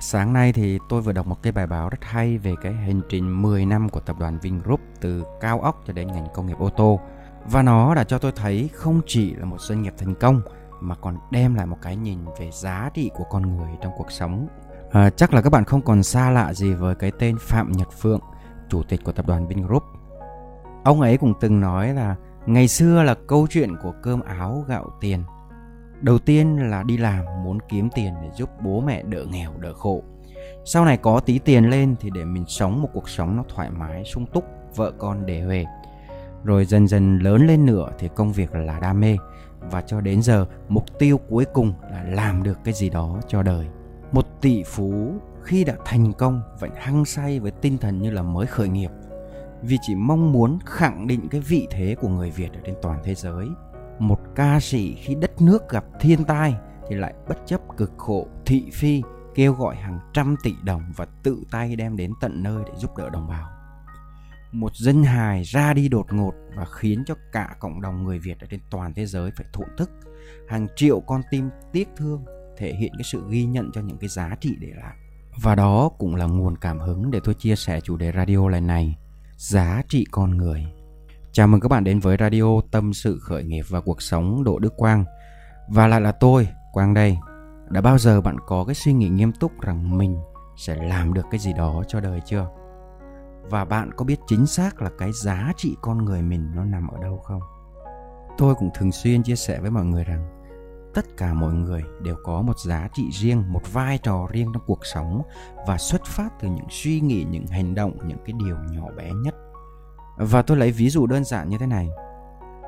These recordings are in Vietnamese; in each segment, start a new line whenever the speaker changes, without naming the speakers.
Sáng nay thì tôi vừa đọc một cái bài báo rất hay về cái hành trình 10 năm của tập đoàn Vingroup từ cao ốc cho đến ngành công nghiệp ô tô. Và nó đã cho tôi thấy không chỉ là một doanh nghiệp thành công mà còn đem lại một cái nhìn về giá trị của con người trong cuộc sống. À, chắc là các bạn không còn xa lạ gì với cái tên Phạm Nhật Phượng, chủ tịch của tập đoàn Vingroup. Ông ấy cũng từng nói là ngày xưa là câu chuyện của cơm áo gạo tiền – Đầu tiên là đi làm muốn kiếm tiền để giúp bố mẹ đỡ nghèo đỡ khổ. Sau này có tí tiền lên thì để mình sống một cuộc sống nó thoải mái, sung túc, vợ con để huề. Rồi dần dần lớn lên nữa thì công việc là đam mê và cho đến giờ mục tiêu cuối cùng là làm được cái gì đó cho đời. Một tỷ phú khi đã thành công vẫn hăng say với tinh thần như là mới khởi nghiệp vì chỉ mong muốn khẳng định cái vị thế của người Việt ở trên toàn thế giới một ca sĩ khi đất nước gặp thiên tai thì lại bất chấp cực khổ thị phi, kêu gọi hàng trăm tỷ đồng và tự tay đem đến tận nơi để giúp đỡ đồng bào. Một dân hài ra đi đột ngột và khiến cho cả cộng đồng người Việt ở trên toàn thế giới phải thổn thức. Hàng triệu con tim tiếc thương thể hiện cái sự ghi nhận cho những cái giá trị để lại. Và đó cũng là nguồn cảm hứng để tôi chia sẻ chủ đề radio lần này. Giá trị con người. Chào mừng các bạn đến với radio Tâm sự khởi nghiệp và cuộc sống Đỗ Đức Quang. Và lại là tôi, Quang đây. Đã bao giờ bạn có cái suy nghĩ nghiêm túc rằng mình sẽ làm được cái gì đó cho đời chưa? Và bạn có biết chính xác là cái giá trị con người mình nó nằm ở đâu không? Tôi cũng thường xuyên chia sẻ với mọi người rằng tất cả mọi người đều có một giá trị riêng, một vai trò riêng trong cuộc sống và xuất phát từ những suy nghĩ, những hành động, những cái điều nhỏ bé nhất và tôi lấy ví dụ đơn giản như thế này.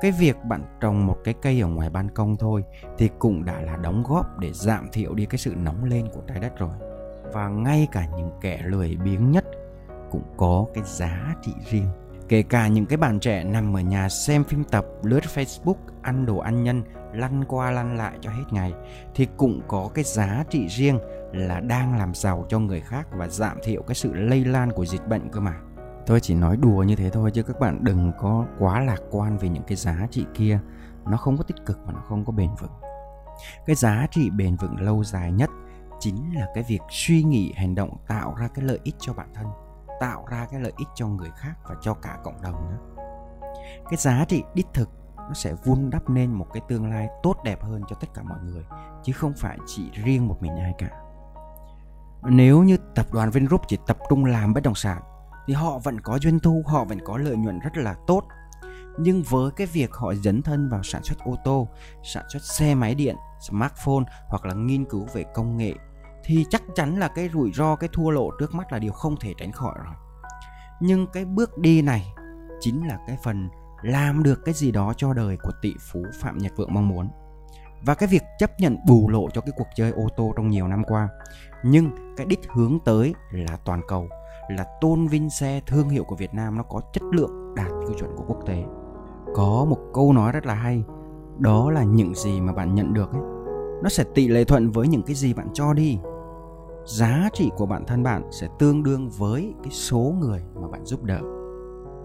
Cái việc bạn trồng một cái cây ở ngoài ban công thôi thì cũng đã là đóng góp để giảm thiểu đi cái sự nóng lên của trái đất rồi. Và ngay cả những kẻ lười biếng nhất cũng có cái giá trị riêng. Kể cả những cái bạn trẻ nằm ở nhà xem phim tập, lướt Facebook, ăn đồ ăn nhân, lăn qua lăn lại cho hết ngày thì cũng có cái giá trị riêng là đang làm giàu cho người khác và giảm thiểu cái sự lây lan của dịch bệnh cơ mà. Tôi chỉ nói đùa như thế thôi, chứ các bạn đừng có quá lạc quan về những cái giá trị kia. Nó không có tích cực và nó không có bền vững. Cái giá trị bền vững lâu dài nhất chính là cái việc suy nghĩ, hành động, tạo ra cái lợi ích cho bản thân, Tạo ra cái lợi ích cho người khác và cho cả cộng đồng nữa. Cái giá trị đích thực nó sẽ vun đắp nên một cái tương lai tốt đẹp hơn cho tất cả mọi người, chứ không phải chỉ riêng một mình ai cả. Nếu như tập đoàn Vingroup chỉ tập trung làm bất động sản thì họ vẫn có doanh thu, họ vẫn có lợi nhuận rất là tốt. Nhưng với cái việc họ dấn thân vào sản xuất ô tô, sản xuất xe máy điện, smartphone hoặc là nghiên cứu về công nghệ, thì chắc chắn là cái rủi ro, cái thua lỗ trước mắt là điều không thể tránh khỏi rồi. Nhưng cái bước đi này chính là cái phần làm được cái gì đó cho đời của tỷ phú phạm nhật vượng mong muốn. Và cái việc chấp nhận bù lộ cho cái cuộc chơi ô tô trong nhiều năm qua, nhưng cái đích hướng tới là toàn cầu là tôn vinh xe thương hiệu của Việt Nam nó có chất lượng đạt tiêu chuẩn của quốc tế. Có một câu nói rất là hay, đó là những gì mà bạn nhận được ấy, nó sẽ tỷ lệ thuận với những cái gì bạn cho đi. Giá trị của bản thân bạn sẽ tương đương với cái số người mà bạn giúp đỡ.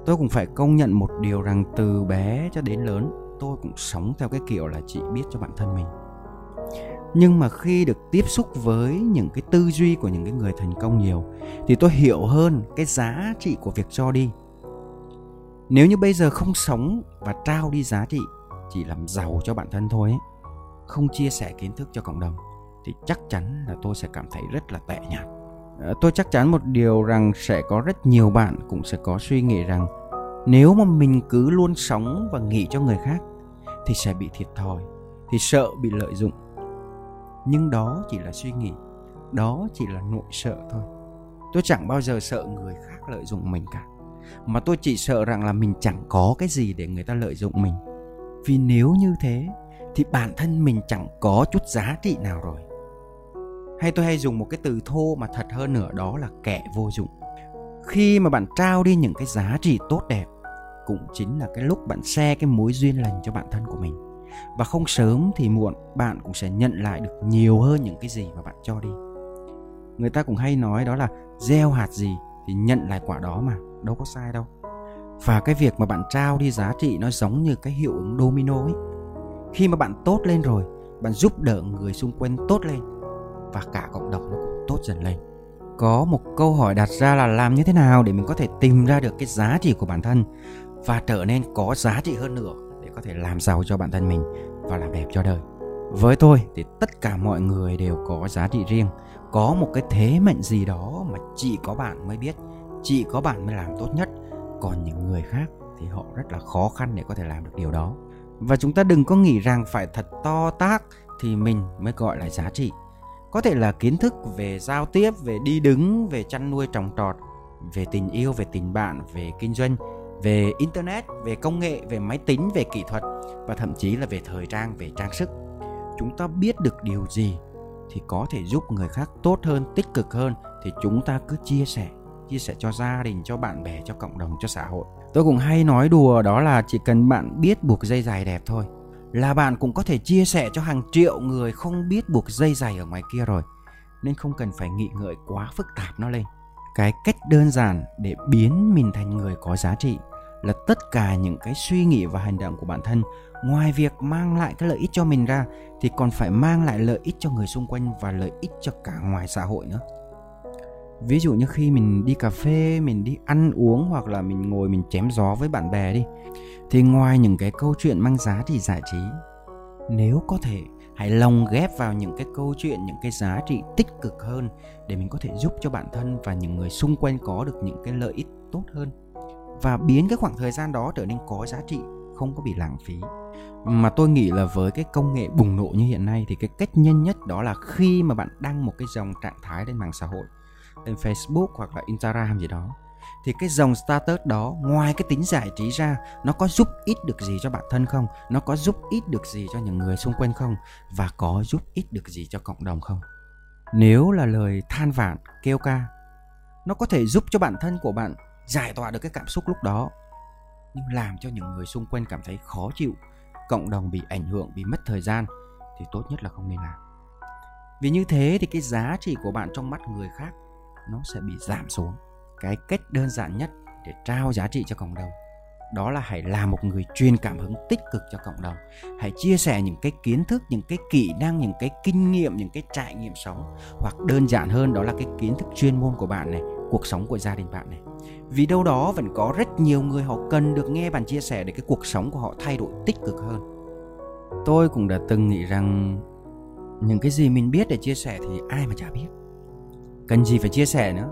Tôi cũng phải công nhận một điều rằng từ bé cho đến lớn, tôi cũng sống theo cái kiểu là chỉ biết cho bản thân mình nhưng mà khi được tiếp xúc với những cái tư duy của những cái người thành công nhiều thì tôi hiểu hơn cái giá trị của việc cho đi. Nếu như bây giờ không sống và trao đi giá trị chỉ làm giàu cho bản thân thôi ấy, không chia sẻ kiến thức cho cộng đồng thì chắc chắn là tôi sẽ cảm thấy rất là tệ nhạt. Ờ, tôi chắc chắn một điều rằng sẽ có rất nhiều bạn cũng sẽ có suy nghĩ rằng nếu mà mình cứ luôn sống và nghĩ cho người khác thì sẽ bị thiệt thòi thì sợ bị lợi dụng nhưng đó chỉ là suy nghĩ, đó chỉ là nỗi sợ thôi. Tôi chẳng bao giờ sợ người khác lợi dụng mình cả, mà tôi chỉ sợ rằng là mình chẳng có cái gì để người ta lợi dụng mình. Vì nếu như thế, thì bản thân mình chẳng có chút giá trị nào rồi. Hay tôi hay dùng một cái từ thô mà thật hơn nữa, đó là kẻ vô dụng. Khi mà bạn trao đi những cái giá trị tốt đẹp, cũng chính là cái lúc bạn xe cái mối duyên lành cho bản thân của mình và không sớm thì muộn, bạn cũng sẽ nhận lại được nhiều hơn những cái gì mà bạn cho đi. Người ta cũng hay nói đó là gieo hạt gì thì nhận lại quả đó mà, đâu có sai đâu. Và cái việc mà bạn trao đi giá trị nó giống như cái hiệu ứng domino ấy. Khi mà bạn tốt lên rồi, bạn giúp đỡ người xung quanh tốt lên và cả cộng đồng nó cũng tốt dần lên. Có một câu hỏi đặt ra là làm như thế nào để mình có thể tìm ra được cái giá trị của bản thân và trở nên có giá trị hơn nữa? Có thể làm giàu cho bản thân mình và làm đẹp cho đời. Với tôi thì tất cả mọi người đều có giá trị riêng. Có một cái thế mệnh gì đó mà chỉ có bạn mới biết, chỉ có bạn mới làm tốt nhất. Còn những người khác thì họ rất là khó khăn để có thể làm được điều đó. Và chúng ta đừng có nghĩ rằng phải thật to tác thì mình mới gọi là giá trị. Có thể là kiến thức về giao tiếp, về đi đứng, về chăn nuôi trồng trọt, về tình yêu, về tình bạn, về kinh doanh về internet, về công nghệ, về máy tính, về kỹ thuật và thậm chí là về thời trang, về trang sức. Chúng ta biết được điều gì thì có thể giúp người khác tốt hơn, tích cực hơn thì chúng ta cứ chia sẻ chia sẻ cho gia đình, cho bạn bè, cho cộng đồng, cho xã hội. Tôi cũng hay nói đùa đó là chỉ cần bạn biết buộc dây dài đẹp thôi là bạn cũng có thể chia sẻ cho hàng triệu người không biết buộc dây giày ở ngoài kia rồi. Nên không cần phải nghĩ ngợi quá phức tạp nó lên cái cách đơn giản để biến mình thành người có giá trị là tất cả những cái suy nghĩ và hành động của bản thân. Ngoài việc mang lại cái lợi ích cho mình ra, thì còn phải mang lại lợi ích cho người xung quanh và lợi ích cho cả ngoài xã hội nữa. Ví dụ như khi mình đi cà phê, mình đi ăn uống hoặc là mình ngồi mình chém gió với bạn bè đi, thì ngoài những cái câu chuyện mang giá trị giải trí, nếu có thể hãy lồng ghép vào những cái câu chuyện, những cái giá trị tích cực hơn để mình có thể giúp cho bản thân và những người xung quanh có được những cái lợi ích tốt hơn. Và biến cái khoảng thời gian đó trở nên có giá trị, không có bị lãng phí. Mà tôi nghĩ là với cái công nghệ bùng nổ như hiện nay thì cái cách nhanh nhất đó là khi mà bạn đăng một cái dòng trạng thái lên mạng xã hội, lên Facebook hoặc là Instagram gì đó thì cái dòng status đó, ngoài cái tính giải trí ra, nó có giúp ích được gì cho bản thân không? Nó có giúp ích được gì cho những người xung quanh không? Và có giúp ích được gì cho cộng đồng không? Nếu là lời than vãn, kêu ca, nó có thể giúp cho bản thân của bạn giải tỏa được cái cảm xúc lúc đó, nhưng làm cho những người xung quanh cảm thấy khó chịu, cộng đồng bị ảnh hưởng, bị mất thời gian, thì tốt nhất là không nên làm. Vì như thế thì cái giá trị của bạn trong mắt người khác, nó sẽ bị giảm xuống cái cách đơn giản nhất để trao giá trị cho cộng đồng. Đó là hãy là một người truyền cảm hứng tích cực cho cộng đồng. Hãy chia sẻ những cái kiến thức, những cái kỹ năng, những cái kinh nghiệm, những cái trải nghiệm sống. Hoặc đơn giản hơn, đó là cái kiến thức chuyên môn của bạn này, cuộc sống của gia đình bạn này. Vì đâu đó vẫn có rất nhiều người họ cần được nghe bạn chia sẻ để cái cuộc sống của họ thay đổi tích cực hơn. Tôi cũng đã từng nghĩ rằng những cái gì mình biết để chia sẻ thì ai mà chả biết. Cần gì phải chia sẻ nữa?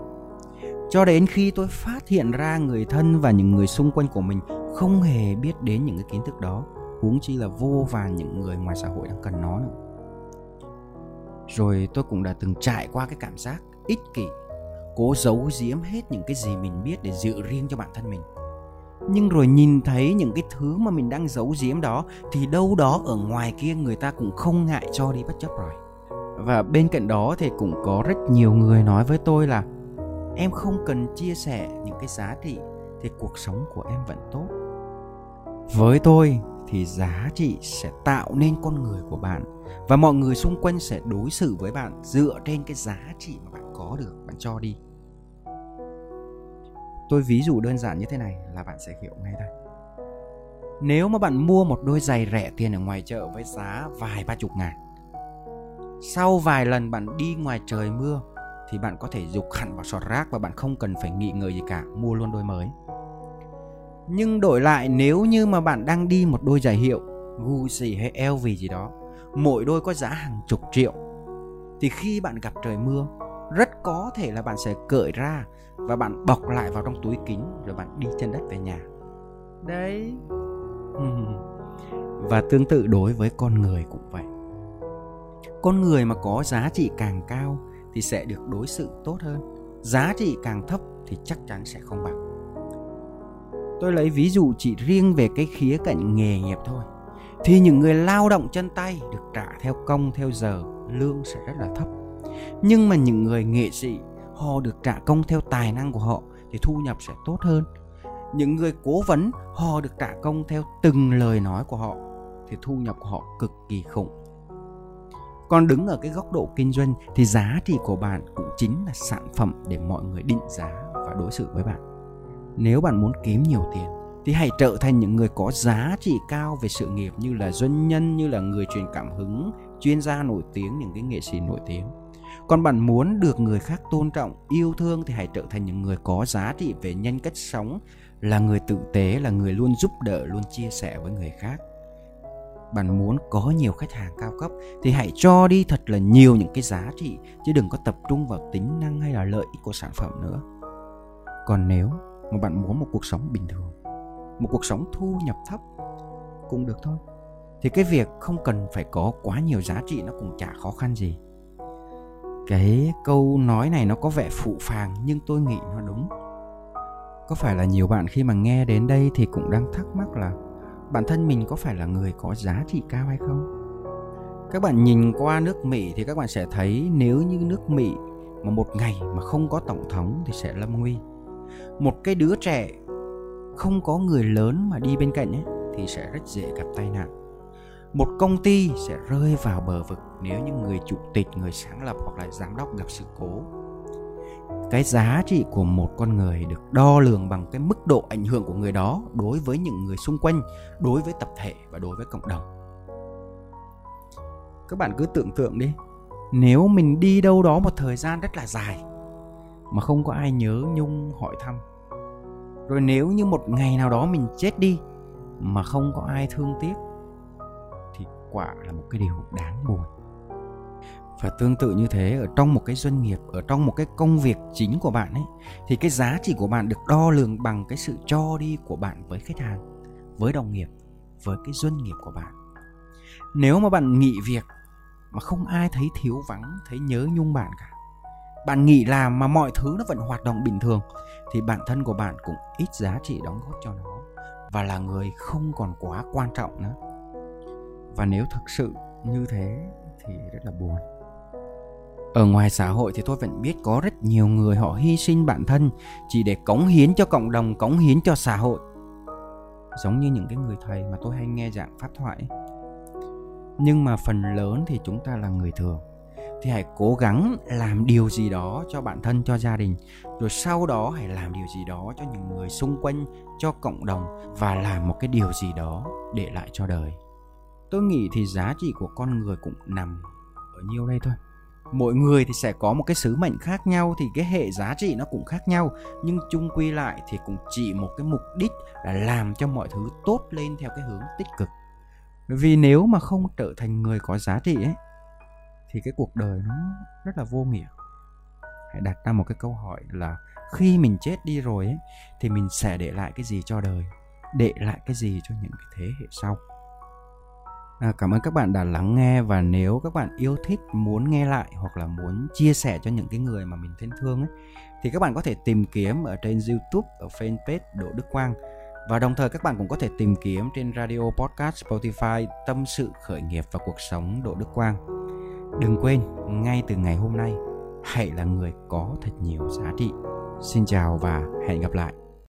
Cho đến khi tôi phát hiện ra người thân và những người xung quanh của mình không hề biết đến những cái kiến thức đó, huống chi là vô vàn những người ngoài xã hội đang cần nó nữa. Rồi tôi cũng đã từng trải qua cái cảm giác ích kỷ, cố giấu giếm hết những cái gì mình biết để giữ riêng cho bản thân mình. Nhưng rồi nhìn thấy những cái thứ mà mình đang giấu giếm đó, thì đâu đó ở ngoài kia người ta cũng không ngại cho đi bất chấp rồi. Và bên cạnh đó thì cũng có rất nhiều người nói với tôi là em không cần chia sẻ những cái giá trị thì cuộc sống của em vẫn tốt. Với tôi thì giá trị sẽ tạo nên con người của bạn và mọi người xung quanh sẽ đối xử với bạn dựa trên cái giá trị mà bạn có được. Bạn cho đi. Tôi ví dụ đơn giản như thế này là bạn sẽ hiểu ngay đây. Nếu mà bạn mua một đôi giày rẻ tiền ở ngoài chợ với giá vài ba chục ngàn, sau vài lần bạn đi ngoài trời mưa thì bạn có thể dục hẳn vào sọt rác và bạn không cần phải nghĩ ngợi gì cả mua luôn đôi mới. Nhưng đổi lại nếu như mà bạn đang đi một đôi giày hiệu Gucci hay LV gì đó mỗi đôi có giá hàng chục triệu thì khi bạn gặp trời mưa rất có thể là bạn sẽ cởi ra và bạn bọc lại vào trong túi kính rồi bạn đi chân đất về nhà. Đấy. Và tương tự đối với con người cũng vậy. Con người mà có giá trị càng cao thì sẽ được đối xử tốt hơn. Giá trị càng thấp thì chắc chắn sẽ không bằng. Tôi lấy ví dụ chỉ riêng về cái khía cạnh nghề nghiệp thôi. Thì những người lao động chân tay được trả theo công, theo giờ, lương sẽ rất là thấp. Nhưng mà những người nghệ sĩ, họ được trả công theo tài năng của họ thì thu nhập sẽ tốt hơn. Những người cố vấn, họ được trả công theo từng lời nói của họ thì thu nhập của họ cực kỳ khủng còn đứng ở cái góc độ kinh doanh thì giá trị của bạn cũng chính là sản phẩm để mọi người định giá và đối xử với bạn. Nếu bạn muốn kiếm nhiều tiền thì hãy trở thành những người có giá trị cao về sự nghiệp như là doanh nhân, như là người truyền cảm hứng, chuyên gia nổi tiếng, những cái nghệ sĩ nổi tiếng. Còn bạn muốn được người khác tôn trọng, yêu thương thì hãy trở thành những người có giá trị về nhân cách sống, là người tử tế, là người luôn giúp đỡ, luôn chia sẻ với người khác bạn muốn có nhiều khách hàng cao cấp thì hãy cho đi thật là nhiều những cái giá trị, chứ đừng có tập trung vào tính năng hay là lợi ích của sản phẩm nữa. Còn nếu mà bạn muốn một cuộc sống bình thường, một cuộc sống thu nhập thấp cũng được thôi, thì cái việc không cần phải có quá nhiều giá trị nó cũng chả khó khăn gì. Cái câu nói này nó có vẻ phụ phàng nhưng tôi nghĩ nó đúng. Có phải là nhiều bạn khi mà nghe đến đây thì cũng đang thắc mắc là bản thân mình có phải là người có giá trị cao hay không? Các bạn nhìn qua nước mỹ thì các bạn sẽ thấy nếu như nước mỹ mà một ngày mà không có tổng thống thì sẽ lâm nguy. Một cái đứa trẻ không có người lớn mà đi bên cạnh ấy, thì sẽ rất dễ gặp tai nạn. Một công ty sẽ rơi vào bờ vực nếu như người chủ tịch người sáng lập hoặc là giám đốc gặp sự cố cái giá trị của một con người được đo lường bằng cái mức độ ảnh hưởng của người đó đối với những người xung quanh, đối với tập thể và đối với cộng đồng. Các bạn cứ tưởng tượng đi, nếu mình đi đâu đó một thời gian rất là dài mà không có ai nhớ nhung, hỏi thăm, rồi nếu như một ngày nào đó mình chết đi mà không có ai thương tiếc, thì quả là một cái điều đáng buồn và tương tự như thế, ở trong một cái doanh nghiệp, ở trong một cái công việc chính của bạn ấy, thì cái giá trị của bạn được đo lường bằng cái sự cho đi của bạn với khách hàng, với đồng nghiệp, với cái doanh nghiệp của bạn. Nếu mà bạn nghỉ việc mà không ai thấy thiếu vắng, thấy nhớ nhung bạn cả, bạn nghỉ làm mà mọi thứ nó vẫn hoạt động bình thường, thì bản thân của bạn cũng ít giá trị đóng góp cho nó và là người không còn quá quan trọng nữa. Và nếu thực sự như thế thì rất là buồn ở ngoài xã hội thì tôi vẫn biết có rất nhiều người họ hy sinh bản thân chỉ để cống hiến cho cộng đồng, cống hiến cho xã hội. Giống như những cái người thầy mà tôi hay nghe giảng pháp thoại nhưng mà phần lớn thì chúng ta là người thường. Thì hãy cố gắng làm điều gì đó cho bản thân, cho gia đình. Rồi sau đó hãy làm điều gì đó cho những người xung quanh, cho cộng đồng và làm một cái điều gì đó để lại cho đời. Tôi nghĩ thì giá trị của con người cũng nằm ở nhiêu đây thôi mỗi người thì sẽ có một cái sứ mệnh khác nhau, thì cái hệ giá trị nó cũng khác nhau. Nhưng chung quy lại thì cũng chỉ một cái mục đích là làm cho mọi thứ tốt lên theo cái hướng tích cực. Vì nếu mà không trở thành người có giá trị ấy, thì cái cuộc đời nó rất là vô nghĩa. Hãy đặt ra một cái câu hỏi là khi mình chết đi rồi ấy, thì mình sẽ để lại cái gì cho đời? Để lại cái gì cho những cái thế hệ sau? À, cảm ơn các bạn đã lắng nghe và nếu các bạn yêu thích muốn nghe lại hoặc là muốn chia sẻ cho những cái người mà mình thân thương ấy thì các bạn có thể tìm kiếm ở trên YouTube ở fanpage Đỗ Đức Quang và đồng thời các bạn cũng có thể tìm kiếm trên radio podcast Spotify tâm sự khởi nghiệp và cuộc sống Đỗ Đức Quang. Đừng quên ngay từ ngày hôm nay hãy là người có thật nhiều giá trị. Xin chào và hẹn gặp lại.